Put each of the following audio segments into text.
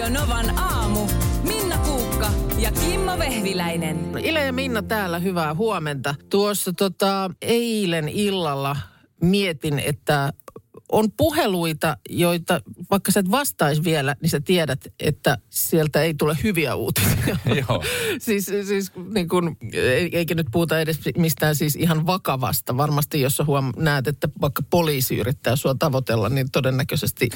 Radio Novan aamu. Minna Kuukka ja Kimmo Vehviläinen. Ile ja Minna täällä, hyvää huomenta. Tuossa tota, eilen illalla mietin, että on puheluita, joita vaikka sä et vastaisi vielä, niin sä tiedät, että sieltä ei tule hyviä uutisia. Joo. siis siis niin kun, eikä nyt puhuta edes mistään siis ihan vakavasta. Varmasti jos sä huom- näet, että vaikka poliisi yrittää sua tavoitella, niin todennäköisesti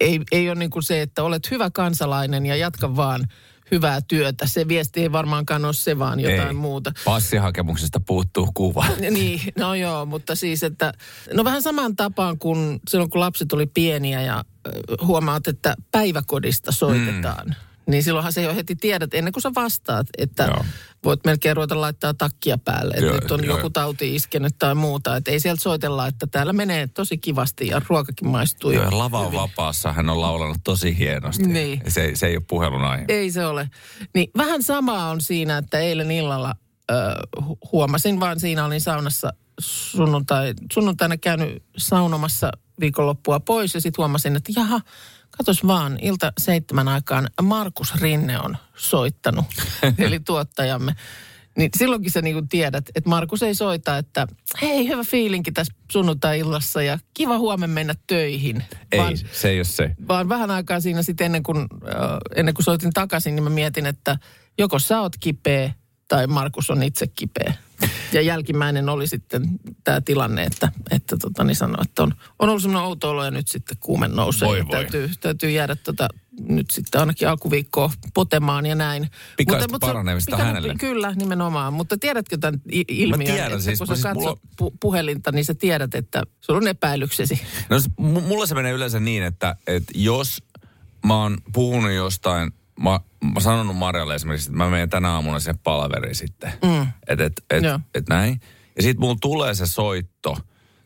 ei, ei ole niin kuin se, että olet hyvä kansalainen ja jatka vaan hyvää työtä. Se viesti ei varmaankaan ole se, vaan jotain Ei. muuta. Passihakemuksesta puuttuu kuva. Niin, no joo, mutta siis, että no vähän samaan tapaan kuin silloin, kun lapset oli pieniä ja huomaat, että päiväkodista soitetaan. Mm. Niin silloinhan se jo heti tiedät, ennen kuin sä vastaat, että Joo. voit melkein ruveta laittaa takkia päälle, että Joo, nyt on joo. joku tauti iskenyt tai muuta. Että ei sieltä soitella, että täällä menee tosi kivasti ja ruokakin maistuu. Joo, ja lava on vapaassa, hän on laulanut tosi hienosti. Niin. Se, se ei ole puhelun aihe. Ei se ole. Niin vähän samaa on siinä, että eilen illalla ö, hu- huomasin vaan, siinä olin saunassa sunnuntai, sunnuntaina käynyt saunomassa viikonloppua pois ja sitten huomasin, että jaha, katos vaan, ilta seitsemän aikaan Markus Rinne on soittanut, eli tuottajamme. Niin silloinkin sä niinku tiedät, että Markus ei soita, että hei, hyvä fiilinki tässä sunnuntai-illassa ja kiva huomenna mennä töihin. Ei, Vaan- se ei ole se. vaan vähän aikaa siinä sitten ennen kuin, äh, ennen kuin soitin takaisin, niin mä mietin, että joko sä oot kipeä tai Markus on itse kipeä. Ja jälkimmäinen oli sitten tämä tilanne, että, että tota, niin sanoi, että on, on ollut semmoinen outo olo ja nyt sitten kuume nousee. Voi voi. Täytyy, täytyy jäädä tota, nyt sitten ainakin alkuviikkoa potemaan ja näin. Pikaista se- paranemista pika- hänelle. Kyllä, nimenomaan. Mutta tiedätkö tämän ilmiön, tiedän että siis, kun mä sä siis mulla katsot pu- puhelinta, niin sä tiedät, että sulla on epäilyksesi. No mulla se menee yleensä niin, että, että jos mä oon puhunut jostain, mä, mä sanonut Marjalle esimerkiksi, että mä menen tänä aamuna siihen palaveriin sitten. Mm. Että et, et, Joo. et näin. Ja sitten mulla tulee se soitto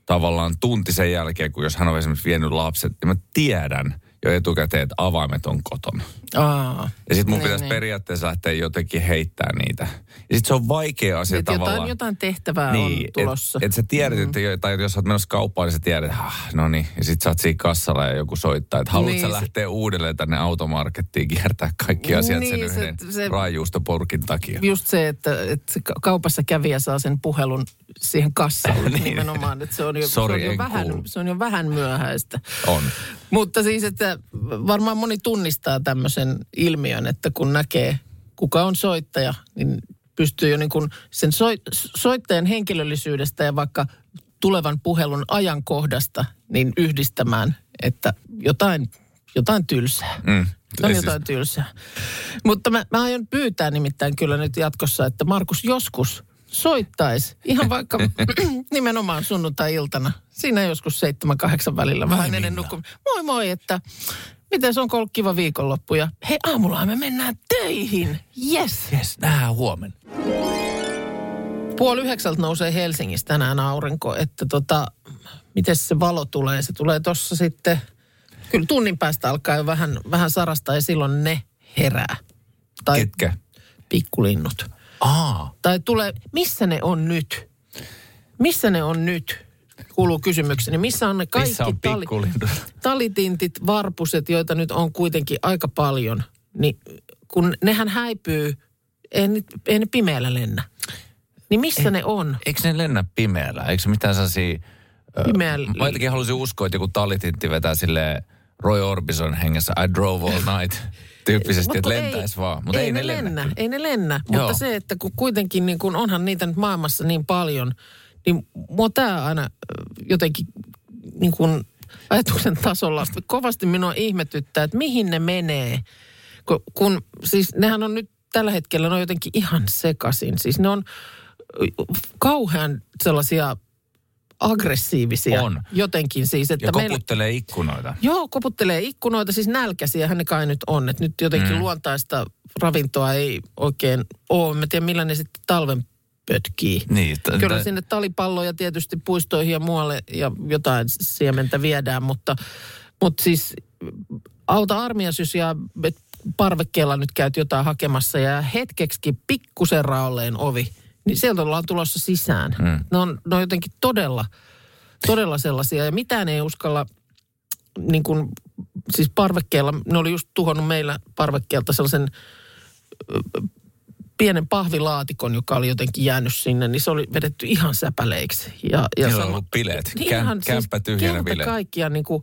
tavallaan tunti sen jälkeen, kun jos hän on esimerkiksi vienyt lapset, niin mä tiedän jo etukäteen, että avaimet on kotona. Aa. Ja sitten mun Niin, pitäisi niin. periaatteessa lähteä jotenkin heittää niitä. Ja sitten se on vaikea asia Että tavallaan. jotain, jotain tehtävää on tulossa. Et, et sä tiedät, mm. että jo, tai jos sä oot menossa kauppaan, niin sä tiedät, että ah, no niin. Ja sit sä oot siinä kassalla ja joku soittaa, että haluat Niin, sä se- lähteä uudelleen tänne automarkettiin kiertää kaikki asiat sen Niin, se- yhden se- raajuustopurkin takia. Just se, että, että se ka- kaupassa kävijä saa sen puhelun siihen kassalle Niin. nimenomaan, että se on jo, Sori, se on jo, vähän, se on jo vähän myöhäistä. On. Mutta siis, että varmaan moni tunnistaa tämmöisen ilmiön, että kun näkee, kuka on soittaja, niin pystyy jo niin kuin sen soit, soittajan henkilöllisyydestä ja vaikka tulevan puhelun ajankohdasta niin yhdistämään, että jotain, jotain tylsää. Mm. On Siis- jotain tylsää. Mutta mä, mä aion pyytää nimittäin kyllä nyt jatkossa, että Markus joskus soittaisi ihan vaikka nimenomaan sunnuntai-iltana. Siinä joskus seitsemän, kahdeksan välillä vähän ennen nukkumista. Moi moi, että miten onko ollut kiva viikonloppu ja hei aamulla me mennään töihin. Yes. Yes, nähdään huomenna. Puoli yhdeksältä nousee Helsingissä tänään aurinko, että tota, miten se valo tulee? Se tulee tossa sitten, kyllä tunnin päästä alkaa jo vähän, vähän sarasta ja silloin ne herää. Tai Ketkä? pikkulinnut. Aa. Tai tulee, missä ne on nyt? Missä ne on nyt? Kuuluu kysymykseni. Missä on ne kaikki Missä on tali, talitintit, varpuset, joita nyt on kuitenkin aika paljon? Niin kun nehän häipyy, ei ne, ei ne pimeällä lennä. Niin missä ne on? Eikö ne lennä pimeällä? Eikö mitään sellaisia... Pimeällä- Mä jotenkin halusin uskoa, että joku talitintti vetää sille Roy Orbison hengessä I drove all night tyyppisesti, että lentäisi vaan. Mutta ei, ne ne lennä. lennä. Ei ne lennä. Joo. Mutta se, että kun kuitenkin niin kun onhan niitä nyt maailmassa niin paljon, niin mua tämä aina jotenkin niin kun ajatuksen tasolla kovasti minua ihmetyttää, että mihin ne menee. Kun, kun siis nehän on nyt tällä hetkellä, ne on jotenkin ihan sekasin. Siis ne on kauhean sellaisia aggressiivisia. On. Jotenkin siis, että Ja meillä- koputtelee ikkunoita. Joo, koputtelee ikkunoita, siis nälkäisiä ne kai nyt on. Että nyt jotenkin mm. luontaista ravintoa ei oikein ole. Mä tiedän, millä ne sitten talven pötkii. Niin, t- Kyllä t- sinne talipalloja tietysti puistoihin ja muualle ja jotain siementä viedään, mutta, mutta siis auta armias, jos ja parvekkeella nyt käyt jotain hakemassa ja hetkeksi pikkusen raolleen ovi, niin sieltä ollaan tulossa sisään. Mm. Ne, on, ne on jotenkin todella, todella sellaisia ja mitään ei uskalla niin kuin siis parvekkeella, ne oli just tuhonnut meillä parvekkeelta sellaisen pienen pahvilaatikon, joka oli jotenkin jäänyt sinne, niin se oli vedetty ihan säpäleiksi. Ja, ja Niillä on ollut bileet. Niin Käm- ihan kämppä tyhjänä bileet. kaikkiaan niin kuin,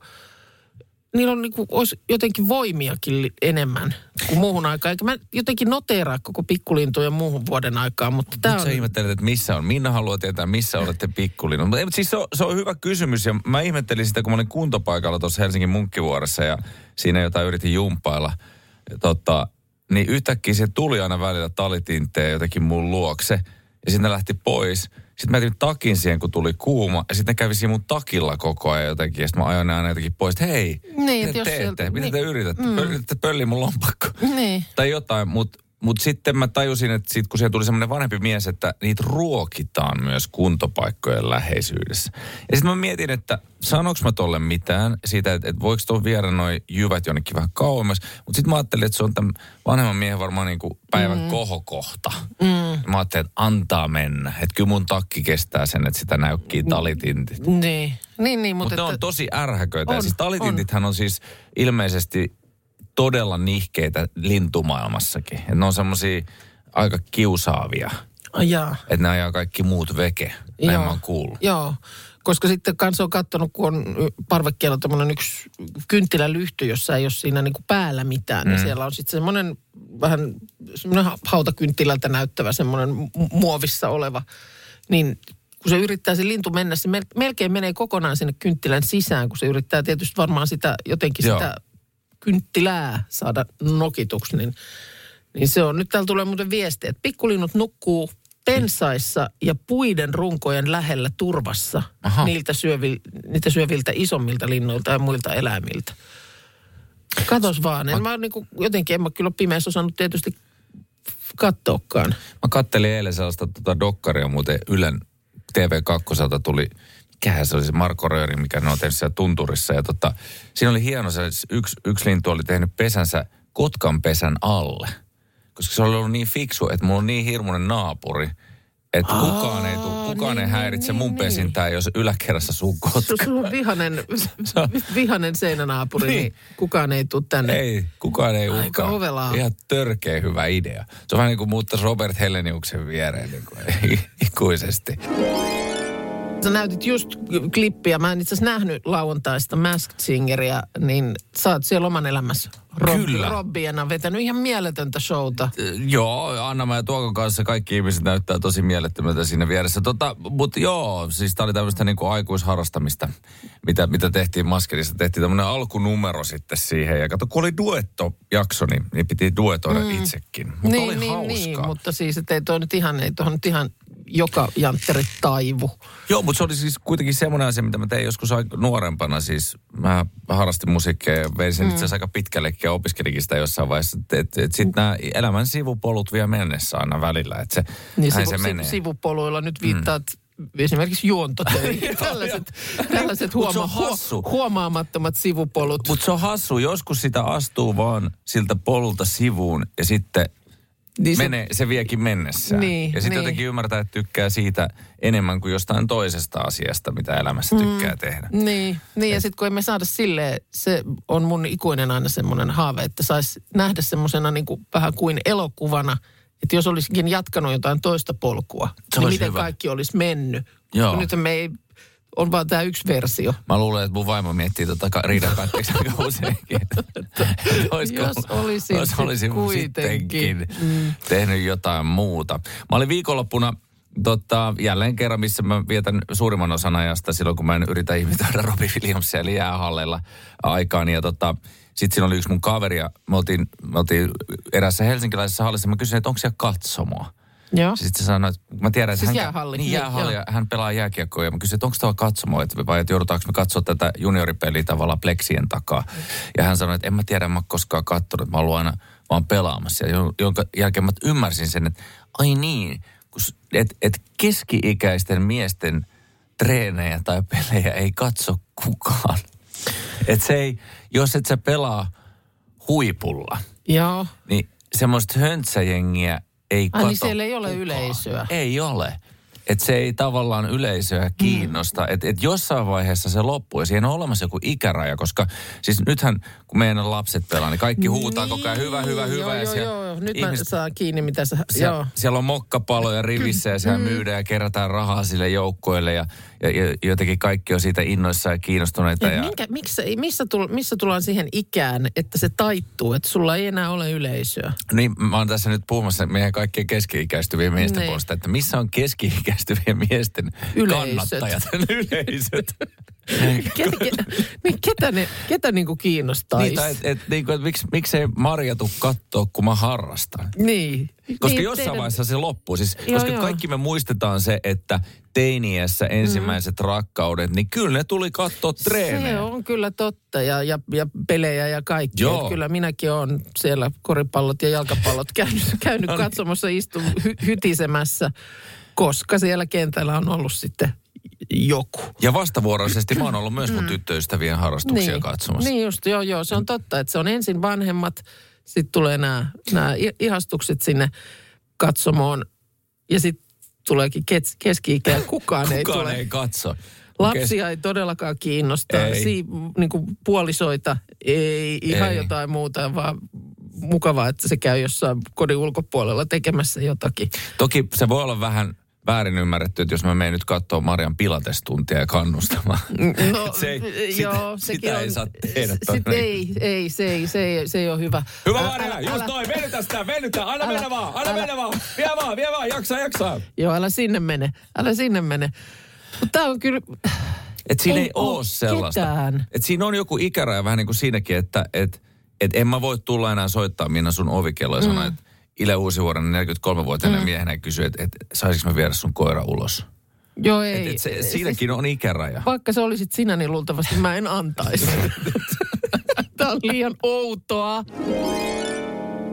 niillä on niin kuin, olisi jotenkin voimiakin enemmän kuin muuhun aikaan. Eikä mä jotenkin noteeraa koko pikkulintujen muuhun vuoden aikaan, mutta tämä on... sä ihmettelet, että missä on. Minna haluaa tietää, missä olette pikkulinu. Mutta siis se on, se on hyvä kysymys ja mä ihmettelin sitä, kun mä olin kuntopaikalla tuossa Helsingin munkkivuoressa ja siinä jotain yritin jumpailla. Ja Tota, niin yhtäkkiä se tuli aina välillä talitinteen jotenkin mun luokse ja sitten lähti pois. Sitten mä jätin takin siihen, kun tuli kuuma. Ja sitten ne kävi siinä mun takilla koko ajan jotenkin. Ja sitten mä ajoin ne aina jotenkin pois, että hei, Niin, mitä jos teette? sieltä- Mitä niin. te yritätte? Mm. Yritätte pölliä mun lompakko Niin. tai jotain, mutta mut sitten mä tajusin, että sit, kun siihen tuli semmoinen vanhempi mies, että niitä ruokitaan myös kuntopaikkojen läheisyydessä. Ja sitten mä mietin, että sanoks mä tolle mitään siitä, että, että voiko tuon viedä noi jyvät jonnekin vähän kauemmas. Mutta sitten mä ajattelin, että se on tämän vanhemman miehen varmaan niinku päivän mm. kohokohta. Mm. Mä ajattelin, että antaa mennä. Että kyllä mun takki kestää sen, että sitä näykkii talitintit. Niin, niin, niin mutta Mutta ne että, on tosi ärhäköitä. Ja On, siis talitintithän on siis ilmeisesti todella nihkeitä lintumaailmassakin. Et ne on semmosia aika kiusaavia, Jaa. että ne ajaa kaikki muut veke. Näin mä oon kuullut. Joo, koska sitten kanssa on katsonut, kun on parvekkeella tämmöinen yksi kynttilälyhty, jossa ei ole siinä niin kuin päällä mitään. Mm. Niin siellä on sitten semmoinen vähän semmoinen hautakynttilältä näyttävä semmoinen mu- muovissa oleva. Niin kun se yrittää se lintu mennä, se mel- melkein menee kokonaan sinne kynttilän sisään, kun se yrittää tietysti varmaan sitä jotenkin Joo. sitä kynttilää saada nokituksi, niin, niin se on. Nyt täällä tulee muuten viesti, että pikkulinnut nukkuu pensaissa ja puiden runkojen lähellä turvassa Aha. niiltä, syövil, niitä syöviltä isommilta linnuilta ja muilta eläimiltä. Katos vaan. En mä, niinku, jotenkin en mä kyllä pimeässä osannut tietysti katsoakaan. Mä kattelin eilen sellaista tota dokkaria muuten Ylen TV2 tuli, mikähän se oli se Marko Rööri, mikä ne on tehnyt siellä tunturissa. Ja tota, siinä oli hieno se, yksi, yksi lintu oli tehnyt pesänsä kotkan pesän alle. Koska se oli ollut niin fiksu, että mulla on niin hirmuinen naapuri, että kukaan ei, tuu, kukaan niin, ei häiritse niin, mun niin. pesintää, jos yläkerrassa suu Su- kotka. Sulla on vihanen, vihanen seinänaapuri, niin. Niin. kukaan ei tule tänne. Ei, kukaan ei Aika uhkaa. ovelaa. Ihan törkeä hyvä idea. Se on vähän niin kuin muuttaisi Robert Helleniuksen viereen niin kuin, ikuisesti. Sä näytit just klippiä, mä en itse asiassa nähnyt lauantaista Masked Singeria, niin sä oot siellä oman elämässä Rob, Kyllä. Robbiena vetänyt ihan mieletöntä showta. Joo, Anna ja Tuokon kanssa kaikki ihmiset näyttää tosi mielettömältä siinä vieressä. Tota, Mutta joo, siis tämä oli tämmöistä niinku aikuisharrastamista, mitä, mitä tehtiin Maskerissa. Tehtiin tämmöinen alkunumero sitten siihen. Ja kato, kun oli duettojakso, niin, niin piti duetoida mm. itsekin. Mutta niin, oli niin, hauskaa. niin, mutta siis, että ei toi nyt ihan, ei tuohon nyt ihan joka jantteri taivu. Joo, mutta se oli siis kuitenkin semmoinen asia, mitä mä tein joskus nuorempana. Siis mä harrastin musiikkia ja vein sen mm. itse asiassa aika pitkällekin ja opiskelinkin sitä jossain vaiheessa. Että et, et sitten nämä elämän sivupolut vie mennessä aina välillä. Että se, Niin sivu, se menee. sivu, sivupoluilla nyt viittaat esimerkiksi juontotöihin. tällaiset tällaiset huoma, hassu. huo, huomaamattomat sivupolut. Mutta se on hassu, joskus sitä astuu vaan siltä polulta sivuun ja sitten Niin se- se, menee, se viekin mennessään. Niin, ja sitten niin. jotenkin ymmärtää, että tykkää siitä enemmän kuin jostain toisesta asiasta, mitä elämässä tykkää tehdä. Niin, niin ja sitten kun emme saada silleen, se on mun ikuinen aina semmoinen haave, että saisi nähdä semmoisena niin kuin, vähän kuin elokuvana, että jos olisikin jatkanut jotain toista polkua, niin olisi miten hyvä. kaikki olisi mennyt. Joo. Nyt me ei, on vaan tämä yksi versio. Mä luulen, että mun vaimo miettii tota riidan päätteeksi aika useinkin. Olisiko- Jos olisin jos olisin kuitenkin. sittenkin mm. tehnyt jotain muuta. Mä olin viikonloppuna tota, jälleen kerran, missä mä vietän suurimman osan ajasta silloin, kun mä en yritä imitoida Robbie Williamsia, eli jäähalleilla aikaan. Ja tota, sitten siinä oli yksi mun kaveri ja me oltiin, me oltiin erässä helsinkiläisessä hallissa. Mä kysyin, että onko siellä katsomoa? Joo. Sitten se sanoi, että mä tiedän, että Siis hän, jäähalli. Niin, Niin, jäähalli, ja hän pelaa jääkiekkoa. Ja mä kysyin, että onko tuolla katsomo, että, vai että joudutaanko me katsoa tätä junioripeliä tavallaan pleksien takaa. Ja hän sanoi, että en mä tiedä, en mä koskaan katsonut, että mä oon aina vaan pelaamassa. Ja jo- jonka jälkeen mä ymmärsin sen, että ai niin, että et keski-ikäisten miesten treenejä tai pelejä ei katso kukaan. Että se ei, jos et sä pelaa huipulla, Joo. niin semmoista höntsäjengiä ei Ai kato niin siellä ei ole kukaan. yleisöä. Ei ole. että se ei tavallaan yleisöä kiinnosta. Mm. Että et jossain vaiheessa se loppuu ja siihen on olemassa joku ikäraja, koska siis nythän kun meidän lapset pelaa, niin kaikki huutaa koko ajan hyvä, hyvä, hyvä. Joo, ja joo, siellä joo. Nyt ihmiset- mä saan kiinni, mitä sä... siellä, joo. siellä on mokkapaloja rivissä ja siellä myydään ja kerätään rahaa sille joukkoille ja, ja, ja jotenkin kaikki on siitä innoissaan ja kiinnostuneita. Et Ja, minkä, miksi, missä, tull, missä tullaan siihen ikään, että se taittuu, että sulla ei enää ole yleisöä? niin mä oon tässä nyt puhumassa meidän kaikkien keski-ikäistyvien miesten Niin. puolesta, että missä on keski-ikäistyvien miesten Yleisöt. kannattajat, yleisöt. Ketä, ke, niin ketä, ne, ketä niinku kiinnostaisi? Niin, tai et, et, niin kuin, että miksi, miksei Marja tuu kattoo, kun mä harrastan? Niin. Koska niin, jossain teidän- vaiheessa se loppuu. Siis, Joo, koska joo. kaikki me muistetaan se, että teiniässä ensimmäiset rakkaudet, niin kyllä ne tuli katsoa treenejä. Se on kyllä totta ja, ja, ja pelejä ja kaikki. Joo. Et Kyllä minäkin olen siellä koripallot ja jalkapallot käynyt, käynyt No niin. katsomassa istun hy, hytisemässä, koska siellä kentällä on ollut sitten joku. Ja vastavuoroisesti mä oon ollut myös mun tyttöystävien harrastuksia niin, katsomassa. Niin just, joo, joo, se on totta, että se on ensin vanhemmat, sitten tulee nämä, ihastukset sinne katsomoon ja sitten tuleekin kes, keski-ikä ja kukaan, ei Kukaan tule. ei katso. Lapsia ei todellakaan kiinnosta. Ei. Si, niin kuin puolisoita ei, ihan Ei. jotain muuta, vaan mukavaa, että se käy jossain kodin ulkopuolella tekemässä jotakin. Toki se voi olla vähän väärin ymmärretty, että jos mä menen nyt katsoa Marian pilatestuntia ja kannustamaan. No, Se ei- joo, sitä sekin ei on, saa tehdä Sit ei, ei, se ei, se ei, se ei ole hyvä. Hyvä Maria, älä- just älä- noin, venytä sitä, venytä, anna Älä- mennä vaan, anna älä- mennä vaan, vie vaan, vie vaan, jaksaa, jaksaa. Joo, älä sinne mene, älä sinne mene. Mutta tämä on kyllä, Et siinä ei, Ei ole sellaista. ketään. Et siinä on joku ikäraja vähän niin kuin siinäkin, että et, et en mä voi tulla enää soittaa Minna sun ovikello ja sanoa, että Ile Uusivuoren 43-vuotiaana mm. miehenä kysyy, että et, saisinko mä viedä sun koira ulos. joo Et, ei. et se, siis siinäkin on ikäraja. Vaikka se olisit sinä, niin luultavasti mä en antaisi. Tämä on liian outoa.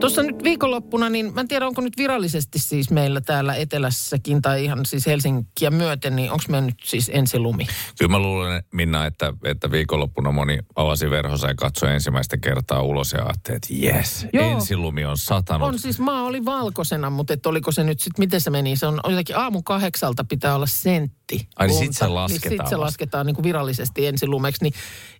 Tuossa nyt viikonloppuna, niin mä en tiedä, onko nyt virallisesti siis meillä täällä etelässäkin tai ihan siis Helsinkiä myöten, niin onko meillä nyt siis ensilumi? Kyllä mä luulen, Minna, että, että viikonloppuna moni avasi verhonsa ja katsoi ensimmäistä kertaa ulos ja ajatteli, että jes, Joo. ensilumi on satanut. On siis, maa oli valkoisena, mutta et oliko se nyt sitten, miten se meni? Se on jotenkin aamu kahdeksalta pitää olla sentti. Ai niin sit lunta. se lasketaan Niin sit se lasketaan niin kuin virallisesti ensilumeksi, niin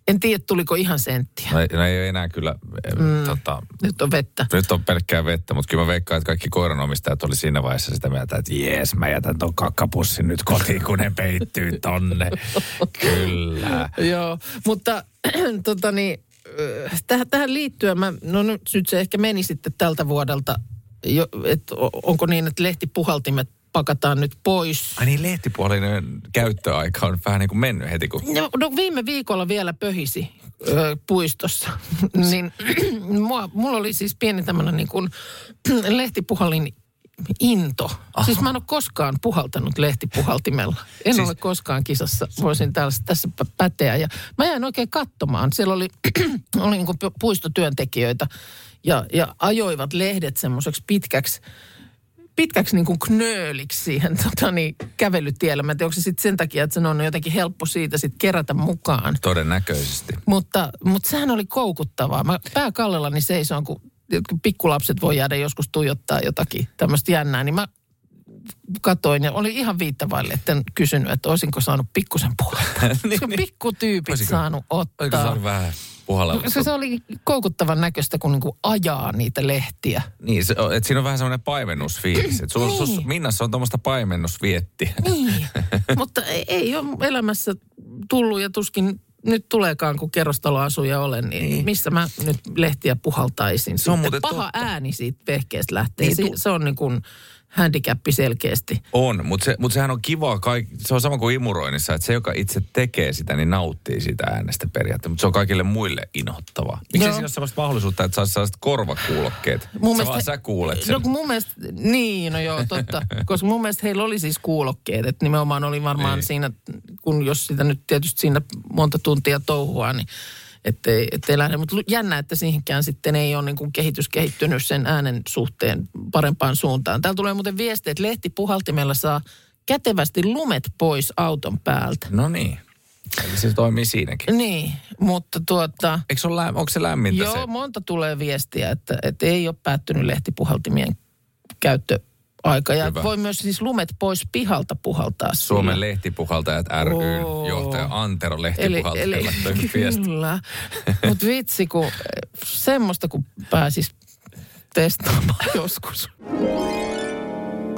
en tiedä, tuliko ihan senttiä. No, no ei enää kyllä, mm. tota, Nyt on vettä. nyt on pelkkää vettä, mutta kyllä mä veikkaan, että kaikki koiranomistajat oli siinä vaiheessa sitä mieltä, että jees, mä jätän ton kakkapussin nyt kotiin, kun ne peittyy tonne. kyllä. Joo, mutta tota niin, äh, tähän, tähän liittyen, mä, no nyt, se ehkä meni sitten tältä vuodelta, jo, o- onko niin, että lehtipuhaltimet pakataan nyt pois. Ai niin, lehtipuolinen käyttöaika on vähän niin kuin mennyt heti, kun... No, no viime viikolla vielä pöhisi ö, puistossa, niin mua, mulla oli siis pieni tämmöinen niin kuin lehtipuhallin into. Aha. Siis mä en ole koskaan puhaltanut lehtipuhaltimella. En siis... Ole koskaan kisassa, voisin tässä pä- päteä. Ja mä jäin oikein katsomaan. Siellä oli, oli niin kuin puistotyöntekijöitä ja, ja ajoivat lehdet semmoiseksi pitkäksi pitkäksi niin kuin knööliksi siihen tota niin, kävelytielle. Mä en tiedä, onko se sitten sen takia, että se on jotenkin helppo siitä sitten kerätä mukaan. Todennäköisesti. Mutta, mutta sehän oli koukuttavaa. Mä pääkallellani seisoin, kun, kun pikkulapset voi jäädä joskus tuijottaa jotakin tämmöistä jännää, niin mä katoin ja oli ihan viittavaille, että en kysynyt, että olisinko saanut pikkusen puhaltaa. Niin, Olisiko niin. pikkutyypit Olisiko- saanut ottaa? ollut vähän puhalla? Se, se oli koukuttavan näköistä, kun niinku ajaa niitä lehtiä. Niin, se, että siinä on vähän semmoinen paimennusfiilis. Että sus, sus, Niin. Minnassa on tuommoista paimennusviettiä. Niin, mutta ei, ei ole elämässä tullut ja tuskin nyt tuleekaan, kun kerrostaloasuja olen, niin, niin missä mä nyt lehtiä puhaltaisin. Se on Paha totta. ääni siitä vehkeestä lähtee. Niin, tu- se on niin kuin handicappi selkeästi. On, mutta se, mut sehän on kivaa. Kaik, se on sama kuin imuroinnissa, että se, joka itse tekee sitä, niin nauttii siitä äänestä periaatteessa. Mutta se on kaikille muille inhottavaa. Miksi Joo. siinä ole sellaista mahdollisuutta, että saisi sellaiset korvakuulokkeet? Mun sä mielestä- vaan sä kuulet sen. No kun mun mielestä, niin no joo, totta. Koska mun mielestä heillä oli siis kuulokkeet, että nimenomaan oli varmaan Niin. siinä, kun jos sitä nyt tietysti siinä monta tuntia touhua, niin ettei, ettei lähde. Mutta jännä, että siihenkään sitten ei ole niin kuin kehitys kehittynyt sen äänen suhteen parempaan suuntaan. Täällä tulee muuten viesti, että lehtipuhaltimella saa kätevästi lumet pois auton päältä. No niin. Eli se toimii siinäkin. Niin, mutta tuota... Eikö se ole, läm, onko se lämmintä Joo, se? monta tulee viestiä, että, että ei ole päättynyt lehtipuhaltimien käyttö aika. Ja Hyvä. voi myös siis lumet pois pihalta puhaltaa Suomen sillä. lehtipuhaltajat ryn Oo. johtaja Antero Eli, lehtipuhaltaja eli viesti. kyllä. Mutta vitsi, kun semmoista kun pääsis testaamaan joskus.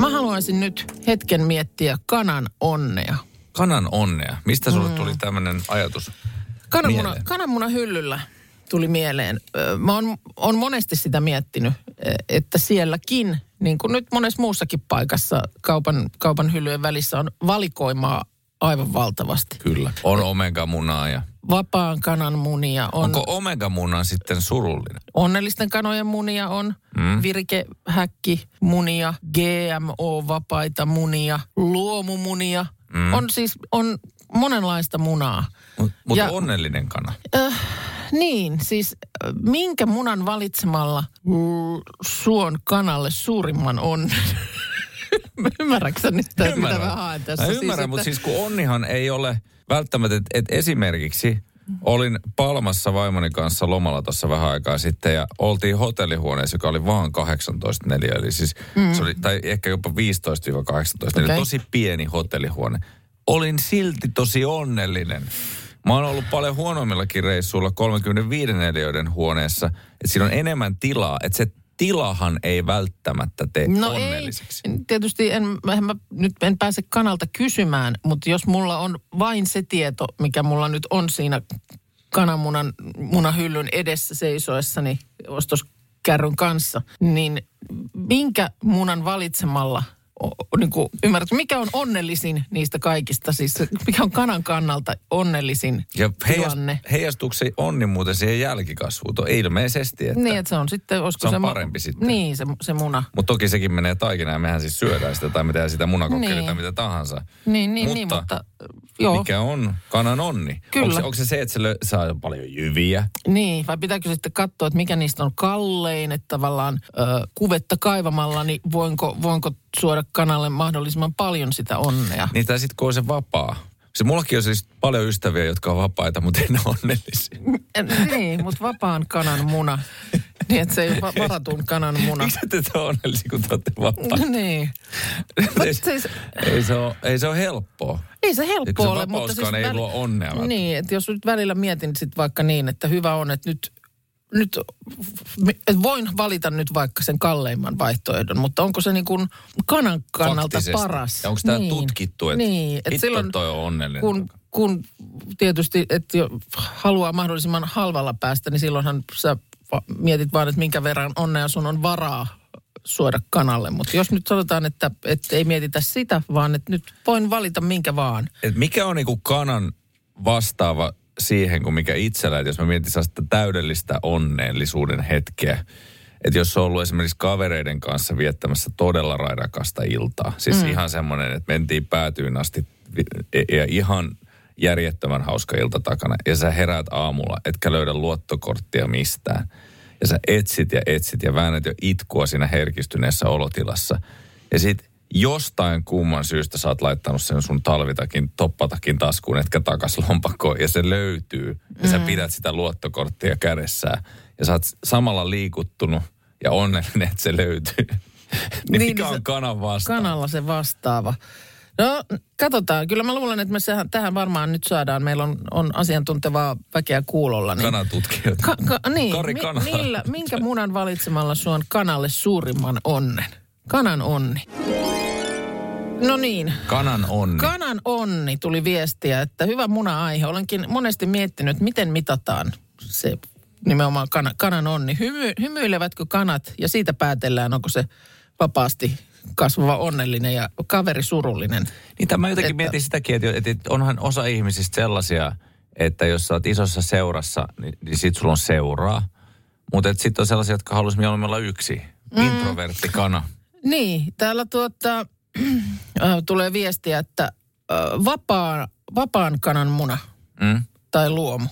Mä haluaisin nyt hetken miettiä kanan onnea. Kanan onnea. Mistä sulle tuli tämmöinen ajatus? Kananmuna, Mieleen. kananmuna hyllyllä tuli mieleen. Mä oon, on monesti sitä miettinyt, e, että sielläkin, niin kuin nyt monessa muussakin paikassa kaupan, kaupan hyllyjen välissä on valikoimaa aivan valtavasti. Kyllä. On omega-munaa ja... Vapaan kanan munia on, Onko omega-muna sitten surullinen? onnellisten kanojen munia on, mm. virkehäkki munia, GMO-vapaita munia, luomumunia. Mm. On siis, on monenlaista munaa. Mutta mut onnellinen kana. Äh, niin, siis minkä munan valitsemalla mm, suon kanalle suurimman onnen? Ymmärrätkö nyt, että mitä mä haen tässä? Mä ymmärrän, että- mutta siis kun onnihan ei ole välttämättä, että et esimerkiksi olin Palmassa vaimoni kanssa lomalla tuossa vähän aikaa sitten ja oltiin hotellihuoneessa, joka oli vaan 18 neliö, eli siis mm. se oli, tai ehkä jopa 15-18 neliö, Okei. tosi pieni hotellihuone. Olin silti tosi onnellinen. Mä oon ollut paljon huonommillakin reissuilla 35 neliöiden huoneessa, että siinä on enemmän tilaa, että se tilahan ei välttämättä tee No onnelliseksi. ei, tietysti en, en mä nyt en pääse kanalta kysymään, mutta jos mulla on vain se tieto, mikä mulla nyt on siinä kananmunan munahyllyn edessä seisoessani ostoskärryn kanssa, niin minkä munan valitsemalla, niin kuin, ymmärrätkö, mikä on onnellisin niistä kaikista, siis se- mikä on kanan kannalta onnellisin Ja heijast, tilanne? heijastuuko se onni muuten siihen jälkikasvuun? To- Ilmeisesti, että... Niin, että se on sitten, olisiko Se on mu- parempi sitten. Niin, se, se muna. Mutta toki sekin menee taikinaan ja mehän siis syödään sitä tai tehdään sitä munakokkeliä Niin. tai mitä tahansa. Niin, niin, mutta, niin, mutta joo. Mikä on kanan onni? Kyllä. Onko se, onko se se, että se lö, saa paljon jyviä? Niin, vai pitääkö sitten katsoa, että mikä niistä on kallein, että tavallaan ö, kuvetta kaivamalla, niin voinko, voinko suoda kanalle mahdollisimman paljon sitä onnea? Niin tai sitten kun on se vapaa. Se mullakin on siis paljon ystäviä, jotka on vapaita, mutta en ole onnellisia. Niin, mutta vapaan kanan muna. Niin, että se ei va- varatun kanan muna. Miksi te te ole onnellisia, kun te olette vapaita? niin. ei, siis, ei, se ole, ei se ole helppoa. ei se helppo se ole, mutta siis... ei luo onnea? Niin, että jos nyt välillä mietin sit vaikka niin, että hyvä on, että nyt, nyt että voin valita nyt vaikka sen kalleimman vaihtoehdon, mutta onko se niin kuin kanan kannalta Faktisesti. paras? Ja onko tämä tutkittu, että niin, että hitto silloin, toi on onnellinen? kun, kun tietysti, että haluaa mahdollisimman halvalla päästä, niin silloinhan sä va- mietit vaan, että minkä verran onnea sun on varaa suoda kanalle. Mutta jos nyt sanotaan, että, että ei mietitä sitä, vaan että nyt voin valita minkä vaan. Et mikä on niinku kanan vastaava siihen, kuin mikä itsellä, että jos mä mietin sellaista täydellistä onnellisuuden hetkeä, että jos on ollut esimerkiksi kavereiden kanssa viettämässä todella raidakasta iltaa, siis mm. ihan semmoinen, että mentiin päätyyn asti vi- ja ihan järjettömän hauska ilta takana, ja sä heräät aamulla, etkä löydä luottokorttia mistään, ja sä etsit ja etsit ja väännät jo itkua siinä herkistyneessä olotilassa, ja sit jostain kumman syystä sä oot laittanut sen sun talvitakin, toppatakin taskuun, etkä takas lompakkoon, ja se löytyy. Ja mm. sä pidät sitä luottokorttia kädessään. Ja sä oot samalla liikuttunut ja onnellinen, että se löytyy. niin, Niin, mikä niin on kanan vasta? Kanalla se vastaava. No, katsotaan. Kyllä mä luulen, että me sehän, tähän varmaan nyt saadaan. Meillä on, on asiantuntevaa väkeä kuulolla. Niin, Kanatutkijat. ka, ka, niin Kari mi, Kanala. millä, minkä munan valitsemalla suon kanalle suurimman onnen? Kanan onni. No niin, Kanan onni. kanan onni tuli viestiä, että hyvä muna-aihe. Olenkin monesti miettinyt, miten mitataan se nimenomaan kana, kanan onni. Hymy, hymyilevätkö kanat ja siitä päätellään, onko se vapaasti kasvava onnellinen ja kaveri surullinen. Niin tämä jotenkin Että- mietin sitäkin, että, että onhan osa ihmisistä sellaisia, että jos sä oot isossa seurassa, niin, niin sit sulla on seuraa. Mutta sitten on sellaisia, jotka haluaisi mieluummin olla yksi. Mm. Introvertti kana. Niin, täällä tuota, äh, tulee viestiä, että äh, vapaan, vapaan kanan muna Mm? tai luomu.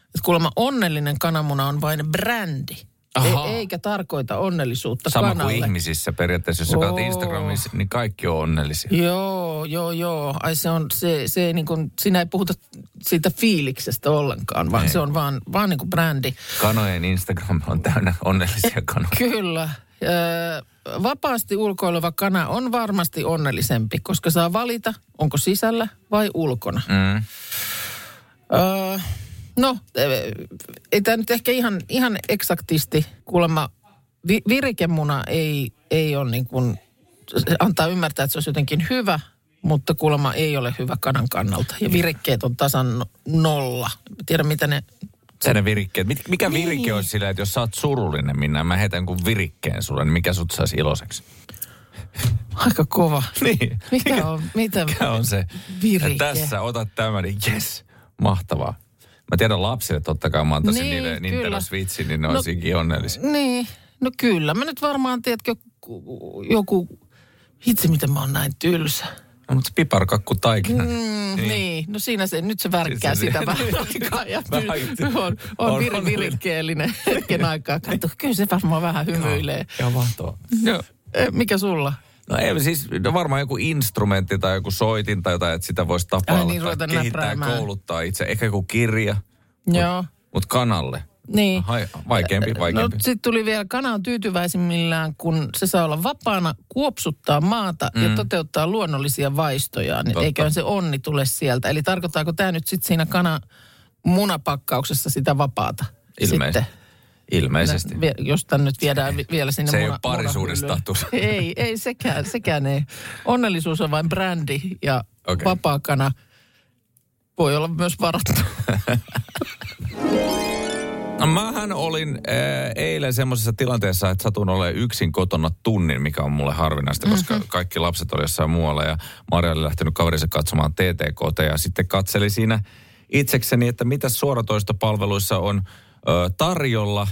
Että kuulemma onnellinen kananmuna on vain brändi. Ahaa. E- eikä tarkoita onnellisuutta Sama kanalle. kuin ihmisissä periaatteessa, jos sä katsot. Instagramissa, niin kaikki on onnellisia. Joo, joo, joo. Ai se on, se, se ei niin kuin, siinä ei puhuta siitä fiiliksestä ollenkaan, vaan Ei. se on vaan, vaan niin kuin brändi. Kanojen Instagram on täynnä onnellisia kanoja. Kyllä. Öö, vapaasti ulkoileva kana on varmasti onnellisempi, koska saa valita, onko sisällä vai ulkona. Mm. Öö, no, eh, ei tämä nyt ehkä ihan, ihan eksaktisti kuulemma, vi, virikemuna ei, ei ole niin kuin, antaa ymmärtää, että se olisi jotenkin hyvä, mutta kuulemma ei ole hyvä kanan kannalta. Ja virikkeet on tasan no- nolla. Tiedä, mitä ne... Se ne virikkeet. Mikä Niin. virike on sillä, että jos sä oot surullinen, minä mä heitän kuin virikkeen sulle, niin mikä sut saisi iloiseksi? Aika kova. Niin. Mikä on, mitä Mikä on se? virike? Ja tässä otat tämän, niin jes, mahtavaa. Mä tiedän lapsille, totta kai mä antaisin Niin, niille Nintendo. Switchin, niin ne No- olisikin onnellisia. Niin, no kyllä. Mä nyt varmaan, tiedätkö, ku- joku... Hitsi, miten mä oon näin tylsä. No, mutta piparkakku taikina. Mm, niin. niin, no siinä se, nyt se värkkää Siis sitä vähän aikaa ja on, on, on- vir, virikkeellinen hetken aikaa. Katso, kyllä se varmaan vähän hymyilee. Mahtavaa. Joo. Eh, Mikä sulla? No ei, siis no varmaan joku instrumentti tai joku soitin tai jotain, että sitä voisi tapailla Ai niin, ruveta kehittää näpräämään. kouluttaa itse. Ehkä joku kirja, Joo, mutta kanalle. niin. Hai, vaikeampi, No vaikeampi. sitten tuli vielä, kana on tyytyväisimmillään, kun se saa olla vapaana, kuopsuttaa maata mm. ja toteuttaa luonnollisia vaistojaan. Niin Totta. eiköhän se onni tule sieltä. Eli tarkoittaako tämä nyt sitten siinä kana munapakkauksessa sitä vapaata? Ilmeisesti. Sitten? Ilmeisesti. Vie- Jos tän nyt viedään vi- vielä sinne Se ei muna- ole parisuudestatus. Ei, ei sekään, sekään ei. Onnellisuus on vain brändi ja okay. vapaakana voi olla myös varattu. No mähän olin äh, eilen semmoisessa tilanteessa, että satun olemaan yksin kotona tunnin, mikä on mulle harvinaista, koska Mhm. kaikki lapset oli jossain muualla ja Maria oli lähtenyt kaverinsa katsomaan TTKT ja sitten katseli siinä itsekseni, että mitä suoratoistopalveluissa on ö, tarjolla.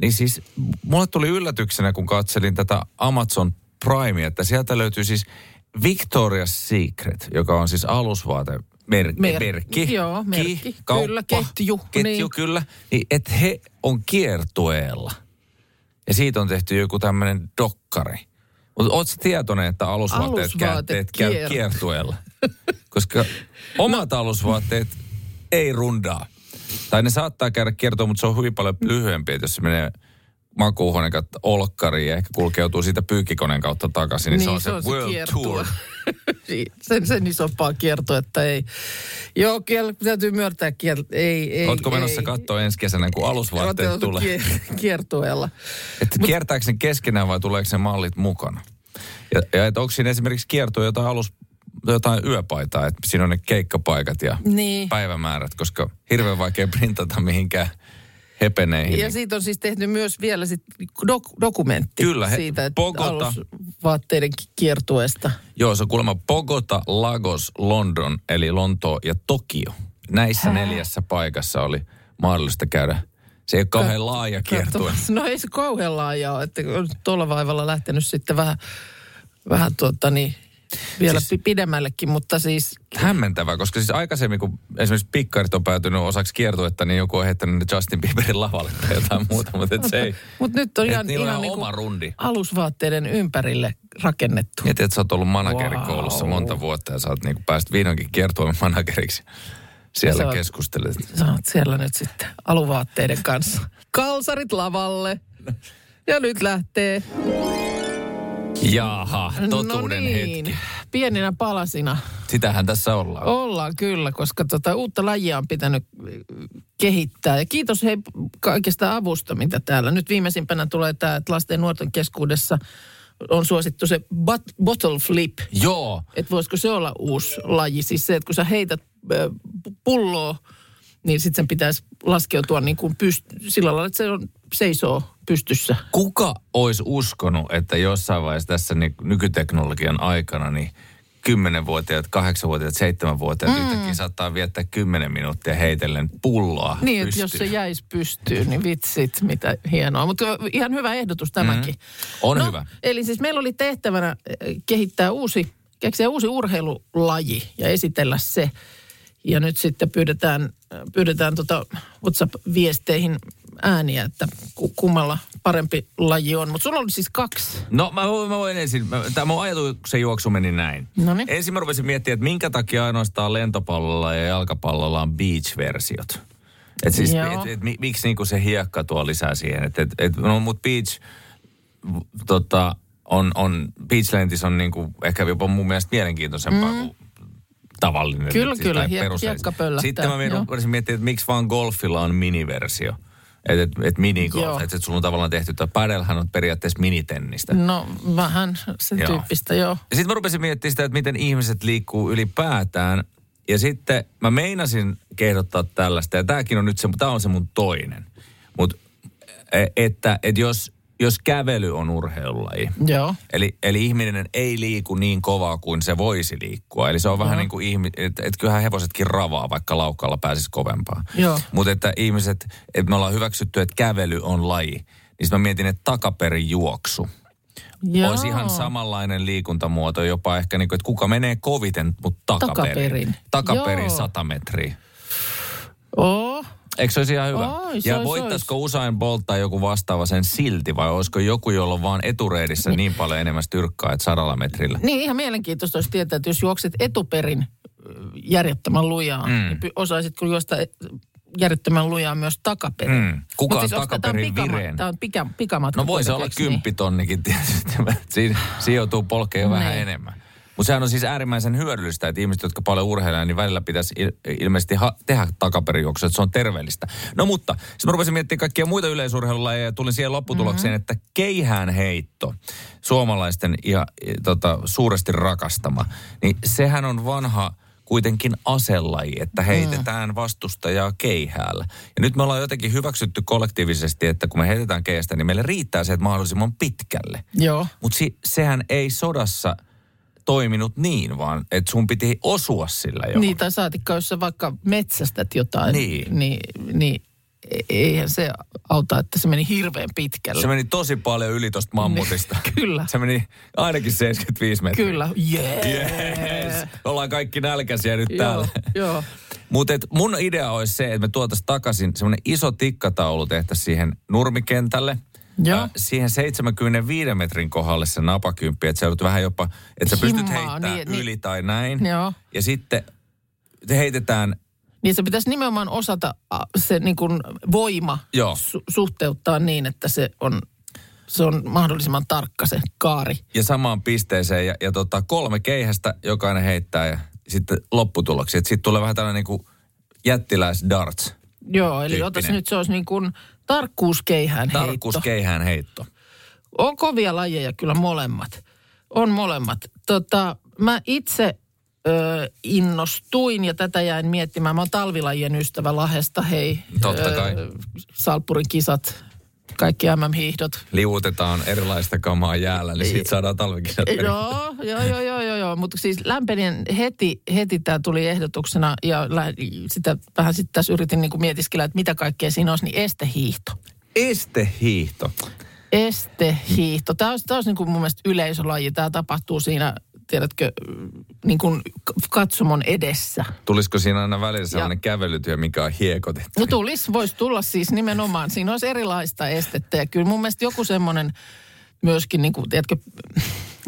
Niin siis mulle tuli yllätyksenä, kun katselin tätä Amazon Primea, että sieltä löytyy siis Victoria's Secret, joka on siis alusvaate merkki. Mer- merkki. joo, merkki. Ki, kauppa, Kyllä, ketju, Ketju, niin. kyllä. Niin, että he on kiertueella. Ja siitä on tehty joku tämmöinen dokkari. Mutta ootko tietoinen, että alusvaatteet, käy, Alusvaate teet, käy kier- kiertueella? Koska omat alusvaatteet ei rundaa. Tai ne saattaa käydä kiertoon, mutta se on hyvin paljon lyhyempi, että jos se menee makuuhuoneen kautta olkkariin ja ehkä kulkeutuu siitä pyykkikoneen kautta takaisin, niin, se on se, World kiertue. Tour. sen, sen isompaa kiertoetta ei. Joo, kyllä täytyy myöntää kiel... Ei, ei, Ootko menossa katsoa ensi kesänä, kun alusvaatteet tulee? kie- kiertueella. Että kiertääkö ne keskenään vai tuleeko ne mallit mukana? Ja, ja että onko siinä esimerkiksi kiertoa jotain alus, jotain yöpaitaa, että siinä on ne keikkapaikat ja Niin. päivämäärät, koska hirveän vaikea printata mihinkään hepeneihin. Ja siitä on siis tehty myös vielä sit dok- dokumentti Kyllä, he- siitä, että Bogota. alusvaatteiden ki- kiertueesta. Joo, se on kuulemma Bogota, Lagos, London, eli Lontoo ja Tokio. Näissä neljässä paikassa oli mahdollista käydä. Se ei ole kauhean laaja kiertue. No ei se kauhean laaja ole, että on tuolla vaivalla lähtenyt sitten vähän, vähän tuota niin, vielä Siis- pidemmällekin, mutta siis hämmentävää, koska siis aikaisemmin, kun esimerkiksi pikkarit on päätynyt osaksi kiertuetta, niin joku on heittänyt Justin Bieberin lavalle tai jotain muuta, mutta et se ei. Mutta nyt on ihan, ihan ihan niin oma rundi. alusvaatteiden ympärille rakennettu. Mietin, että sä oot ollut managerikoulussa Wow. monta vuotta ja sä oot niin päästä vihdoinkin kiertueen manageriksi. Siellä oot- keskustelet. Sä oot siellä nyt sitten aluvaatteiden kanssa. Kalsarit lavalle. Ja nyt lähtee. Jaha, totuuden no niin, hetki. pieninä palasina Sitähän tässä ollaan. ollaan kyllä, koska tota, uutta lajia on pitänyt kehittää. Ja kiitos hei kaikesta avusta, mitä täällä. Nyt viimeisimpänä tulee tämä, että lasten ja nuorten keskuudessa on suosittu se bot, bottle flip. Joo, Että voisiko se olla uusi laji? Siis se, että kun sä heität pulloa, niin sitten sen pitäisi laskeutua niin kuin pyst- sillä lailla, että se on, seisoo pystyssä. kuka olisi uskonut, että jossain vaiheessa tässä niin nykyteknologian aikana niin 10-vuotiaat, 8-vuotiaat, 7-vuotiaat mm. yhtäkkiä saattaa viettää 10 minuuttia heitellen pulloa Niin, että jos se pystyyn. jäisi pystyyn, niin vitsit, mitä hienoa. Mutta ihan hyvä ehdotus tämäkin. On no, hyvä. Eli siis meillä oli tehtävänä eh, kehittää uusi, keksiä uusi urheilulaji ja esitellä se. Ja nyt sitten pyydetään, pyydetään tota WhatsApp-viesteihin ääniä, että ku- kummalla parempi laji on. Mutta sulla oli siis kaksi. No mä, voin- mä voin ensin, mä- tämä mun ajatuksen juoksu meni näin. Noniin. Ensin mä rupesin miettimään, että minkä takia ainoastaan lentopallolla ja jalkapallolla on beach-versiot. Et siis, Joo. et, et, mi- miksi niinku se hiekka tuo lisää siihen? Et, et, et, no mut beach tota, on, on Beachlandis on niin kuin, ehkä jopa mun mielestä mielenkiintoisempaa mm. kuin tavallinen. Kyllä, siis kyllä, hiek- perus- hiekka pöllähtää, Sitten mä rupesin miettimään, että miksi vaan golfilla on miniversio. Että et, et minigolf, että et sulla on tavallaan tehty, että padelhan on periaatteessa minitennistä. No vähän sen Joo. tyyppistä, joo. Ja sitten mä rupesin miettimään sitä, että miten ihmiset liikkuu ylipäätään. Ja sitten mä meinasin kehdottaa tällaista, ja tämäkin on nyt se, tämä on se mun toinen. Mutta että, että jos, jos kävely on urheilulaji, Joo. Eli, eli ihminen ei liiku niin kovaa kuin se voisi liikkua. Eli se on vähän Joo. niin kuin ihmi, että et kyllähän hevosetkin ravaa, vaikka laukalla pääsisi kovempaa. Mutta että ihmiset, että me ollaan hyväksytty, että kävely on laji. Niin mä mietin, että takaperin juoksu Joo. olisi ihan samanlainen liikuntamuoto, jopa ehkä niin kuin, että kuka menee koviten, mutta takaperin. Takaperin. Takaperin Joo. 100 metriä. Oo. Eikö se olisi ihan hyvä? Ois, ja ois, voittaisiko Usain Bolt tai joku vastaava sen silti, vai olisiko joku, jolla on vaan etureedissä niin paljon enemmän styrkkaa, että sadalla metrillä? Niin ihan mielenkiintoista olisi tietää, että jos juokset etuperin järjettömän lujaa, mm. niin osaisitko juosta järjettömän lujaa myös takaperin. Mm. Kuka on siis takaperin pikama- vireen? Tämä on pika, pikamatka. No voi se olla eikö kymppitonnikin tietysti. Siinä, joutuu polkeen vähän Niin. enemmän. Mutta sehän on siis äärimmäisen hyödyllistä, että ihmiset, jotka paljon urheilevat, niin välillä pitäisi il- ilmeisesti ha- tehdä takaperijuoksua, että se on terveellistä. No mutta, sitten mä rupesin miettimään kaikkia muita yleisurheilulajeja ja tulin siihen lopputulokseen, Mhm. että keihään heitto, suomalaisten ja tota, suuresti rakastama, niin sehän on vanha kuitenkin aselaji, että heitetään vastustajaa keihäällä. Ja nyt me ollaan jotenkin hyväksytty kollektiivisesti, että kun me heitetään keihästä, niin meille riittää se, että mahdollisimman pitkälle. Joo. Mutta si- sehän ei sodassa toiminut niin, vaan että sun piti osua sillä jo. Niin, tai saatikka, jos sä vaikka metsästät jotain, Niin. niin, niin e- eihän se auta, että se meni hirveän pitkälle. Se meni tosi paljon yli tosta mammutista. Kyllä. Se meni ainakin 75 metriä. Kyllä. Yes. Yes. Ollaan kaikki nälkäisiä nyt Joo, täällä. joo. Mutta mun idea olisi se, että me tuotaisiin takaisin semmoinen iso tikkataulu tehtäisiin siihen nurmikentälle. Joo. Siihen 75 metrin kohdalle se napakymppi, että se joudut vähän jopa, että sä pystyt Himmaa, heittämään niin, niin. yli tai näin. Joo. Ja sitten te heitetään, Niin se pitäisi nimenomaan osata se niin kuin voima Joo. su- suhteuttaa niin, että se on, se on mahdollisimman tarkka se kaari. ja samaan pisteeseen ja, ja tota, kolme keihästä jokainen heittää ja sitten lopputuloksia. Että sitten tulee vähän tällainen niin kuin jättiläis darts. Joo, eli otas nyt se olisi niin kuin tarkkuuskeihään heitto. Tarkkuuskeihään heitto. On kovia lajeja kyllä molemmat. On molemmat. Tota, mä itse ö, innostuin ja tätä jäin miettimään. Mä oon talvilajien ystävä Lahesta, hei. Totta kai. Salppurin kisat, kaikki MM-hiihdot. Liuutetaan erilaista kamaa jäällä, niin sitten saadaan talvikisat. Joo, joo, joo, joo, joo, joo. mutta siis lämpenin heti, heti tämä tuli ehdotuksena ja sitä vähän sitten tässä yritin niinku mietiskellä, että mitä kaikkea siinä olisi, niin estehiihto. Estehiihto. Estehiihto. Tämä olisi, tämä olisi niin kuin mun mielestä yleisölaji. Tämä tapahtuu siinä, tiedätkö, niin kuin katsomon edessä. Tulisiko siinä aina välillä sellainen kävelytyö, mikä on hiekotettu? No tulisi, voisi tulla siis nimenomaan. Siinä olisi erilaista estettä ja kyllä mun mielestä joku semmoinen myöskin, niin kuin, tiedätkö,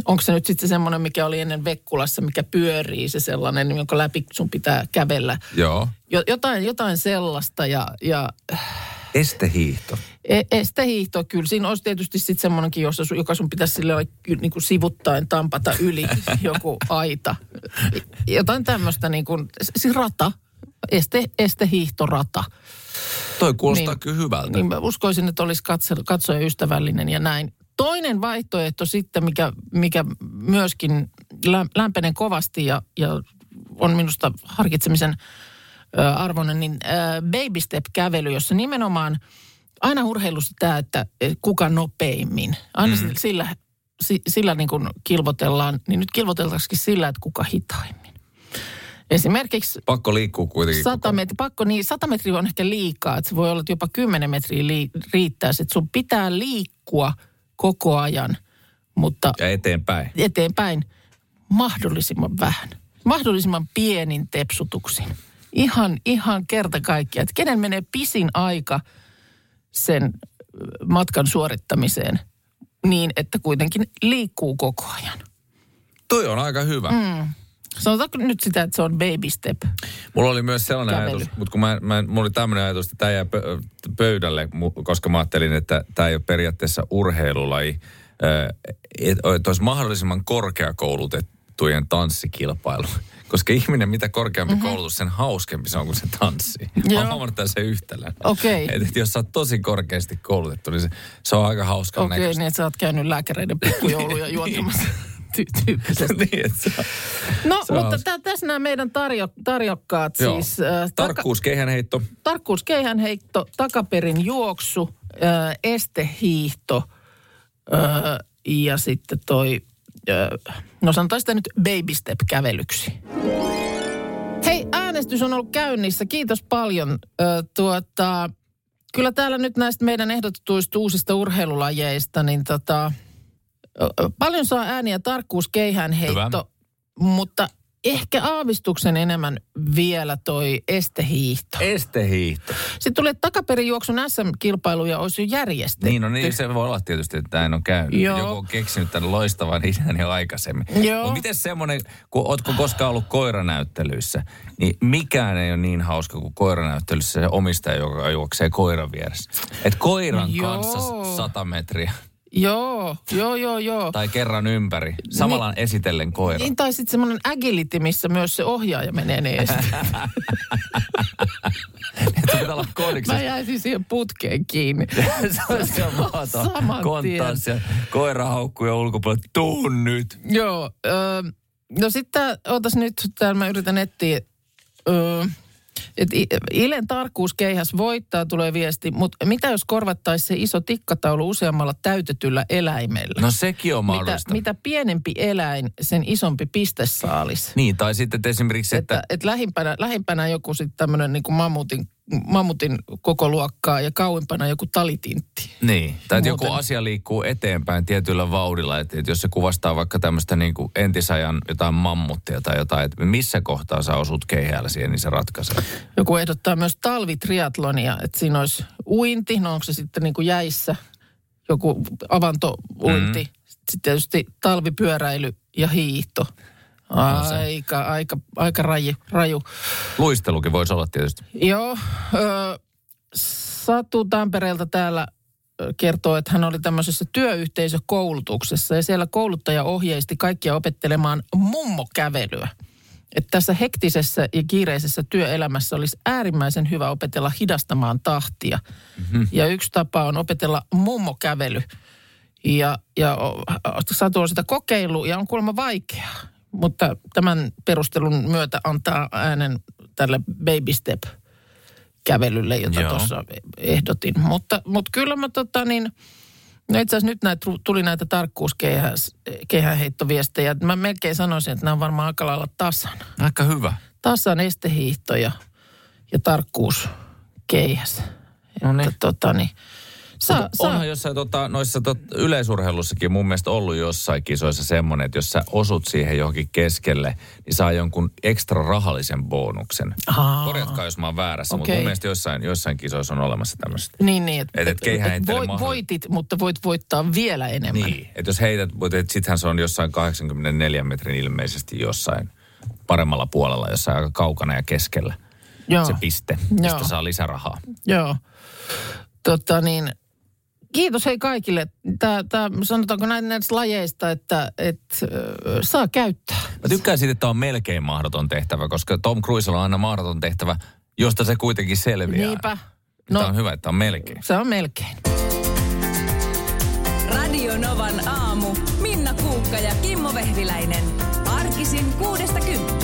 onko se nyt sitten semmoinen, mikä oli ennen Vekkulassa, mikä pyörii, se sellainen, jonka läpi sun pitää kävellä. Joo. Jo, jotain, jotain sellaista ja, ja Estehiihto. E- Estehiihto, kyllä. Siinä olisi tietysti sitten semmoinenkin, jossa, su- joka sun pitäisi sille niin kuin sivuttain tampata yli joku aita. Jotain tämmöistä niin kuin, siis rata, este, estehiihtorata. Toi kuulostaa Niin. kyllä hyvältä. Niin mä uskoisin, että olisi katso, katsoja ystävällinen ja näin. Toinen vaihtoehto sitten, mikä, mikä myöskin lä- lämpenee kovasti ja, ja on minusta harkitsemisen arvoinen, niin baby step-kävely, jossa nimenomaan aina urheilussa tämä, että e, kuka nopeimmin. Aina mm. sillä, si- sillä niin kuin kilvotellaan, niin nyt kilvoteltaisikin sillä, että kuka hitaimmin. Esimerkiksi Pakko liikkuu kuitenkin. 100 metriä, pakko niin, 100 metriä on ehkä liikaa, että se voi olla että jopa 10 metriä li, riittää. Että sun pitää liikkua koko ajan, mutta Ja eteenpäin. eteenpäin mahdollisimman vähän. Mahdollisimman pienin tepsutuksin. Ihan, ihan kerta kaikkiaan. Että kenen menee pisin aika sen matkan suorittamiseen niin, että kuitenkin liikkuu koko ajan. Toi on aika hyvä. Mm. Sanotaanko nyt sitä, että se on baby step? Mulla oli myös sellainen Kävely. ajatus, mutta kun mä, mä, mulla oli tämmöinen ajatus, että tämä jää pö- pöydälle, koska mä ajattelin, että tämä ei ole periaatteessa urheilulaji. että olisi mahdollisimman korkeakoulutettujen tanssikilpailu. Koska ihminen, mitä korkeampi mm-hmm. koulutus, sen hauskempi se on, kun se tanssii. Mä oon huomannut se yhtälön. Okei. Okay. Et, jos sä oot tosi korkeasti koulutettu, niin se, se on aika hauska Okei, okay, niin että sä oot käynyt lääkäreiden pikkujouluja juontamassa. Tyyppisesti. niin, että se, No, Se mutta tä- tässä nämä meidän tarjo, tarjokkaat Joo. siis. Äh, Tarkkuus keihänheitto. tarkkuus keihänheitto, takaperin juoksu, äh, estehiihto äh, ja sitten toi, äh, no sanotaan sitä nyt baby step kävelyksi. Hei, äänestys on ollut käynnissä. Kiitos paljon. Äh, tuota, kyllä täällä nyt näistä meidän ehdotetuista uusista urheilulajeista, niin tota, ö, ö, paljon saa ääniä tarkkuus keihänheitto, mutta ehkä aavistuksen enemmän vielä toi estehiihto. Estehiihto. Sitten tulee takaperin juoksun SM-kilpailuja olisi jo järjestetty. Niin, no niin, se voi olla tietysti, että näin on käynyt. Joo. Joku on keksinyt tämän loistavan idean jo aikaisemmin. Joo. Mutta miten semmoinen, kun ootko koskaan ollut koiranäyttelyissä, niin mikään ei ole niin hauska kuin koiranäyttelyssä se omistaja, joka juoksee koiran vieressä. Et koiran Joo. kanssa sata metriä Joo, joo, joo, joo. tai kerran ympäri, samalla esitellen koiran. Niin, tai sitten semmoinen agility, missä myös se ohjaaja menee. Että pitää olla. Mä jäisin siihen putkeen kiinni. se on se on maata. Konttaa siellä koira haukkuu ja ulkopuolella, tuu nyt. Joo. Öö, no sitten, ootas nyt, täällä mä yritän etsiä. Öö, et Ilen tarkkuuskeihäs voittaa, tulee viesti, mutta mitä jos korvattaisiin se iso tikkataulu useammalla täytetyllä eläimellä? No sekin on mitä, mahdollista. mitä pienempi eläin, sen isompi pistesaalis. Niin, tai sitten että esimerkiksi, että, Että, että lähimpänä, lähimpänä joku sitten tämmöinen niin mammutin, mammutin koko luokkaa ja kauempana joku talitintti. Niin, tai että joku asia liikkuu eteenpäin tietyllä vauhdilla. Että, että jos se kuvastaa vaikka tämmöistä niin kuin entisajan jotain mammuttia tai jotain, että missä kohtaa sä osut keihäällä siihen, niin se ratkaisee. Joku ehdottaa myös talvitriatlonia, että siinä olisi uinti, no onko se sitten niin kuin jäissä, joku avantouinti, mm. sitten tietysti talvipyöräily ja hiihto. Aika, aika, aika raju, raju. Luistelukin voisi olla tietysti. Joo, ö, Satu Tampereelta täällä kertoo, että hän oli tämmöisessä työyhteisökoulutuksessa ja siellä kouluttaja ohjeisti kaikkia opettelemaan mummokävelyä. Että tässä hektisessä ja kiireisessä työelämässä olisi äärimmäisen hyvä opetella hidastamaan tahtia. Mm-hmm. Ja yksi tapa on opetella mummokävely. Ja, ja Satu on sitä kokeillut ja on kuulemma vaikeaa. Mutta tämän perustelun myötä antaa äänen tälle baby step kävelylle, jota tuossa ehdotin. Mutta, mutta kyllä mä tota niin, no itse asiassa nyt näitä, tuli näitä tarkkuuskehäheittoviestejä. Mä melkein sanoisin, että nämä on varmaan aika lailla tasan. Aika hyvä. Tasan estehiihto ja, ja tarkkuuskeihäs. No niin. Tota niin, saa, Mutta saa, Onhan jossain tota, noissa tot, yleisurheilussakin mun mielestä ollut jossain kisoissa semmoinen, että jos sä osut siihen johonkin keskelle, niin saa jonkun ekstra rahallisen bonuksen. Aa. Korjatkaa, jos mä oon väärässä, mutta Okei. mun mielestä jossain, jossain kisoissa on olemassa tämmöistä. Niin, niin. Et- et keihähenttele voit, mahdoll- voitit, mutta voit voittaa vielä enemmän. Niin, että jos heität, mutta et sittenhän se on jossain 84 metrin ilmeisesti jossain paremmalla puolella, jossain aika kaukana ja keskellä Joo. se piste, Joo. josta saa lisärahaa. Joo. Tota niin, kiitos hei kaikille. Tää, tää, sanotaanko näin näistä lajeista, että et, äh, saa käyttää. Mä tykkään siitä, että tämä on melkein mahdoton tehtävä, koska Tom Cruisella on aina mahdoton tehtävä, josta se kuitenkin selviää. Niinpä. No. Tämä on hyvä, että on melkein. se on melkein. Radio Novan aamu. Minna Kuukka ja Kimmo Vehviläinen. Arkisin kuudesta kymppiin.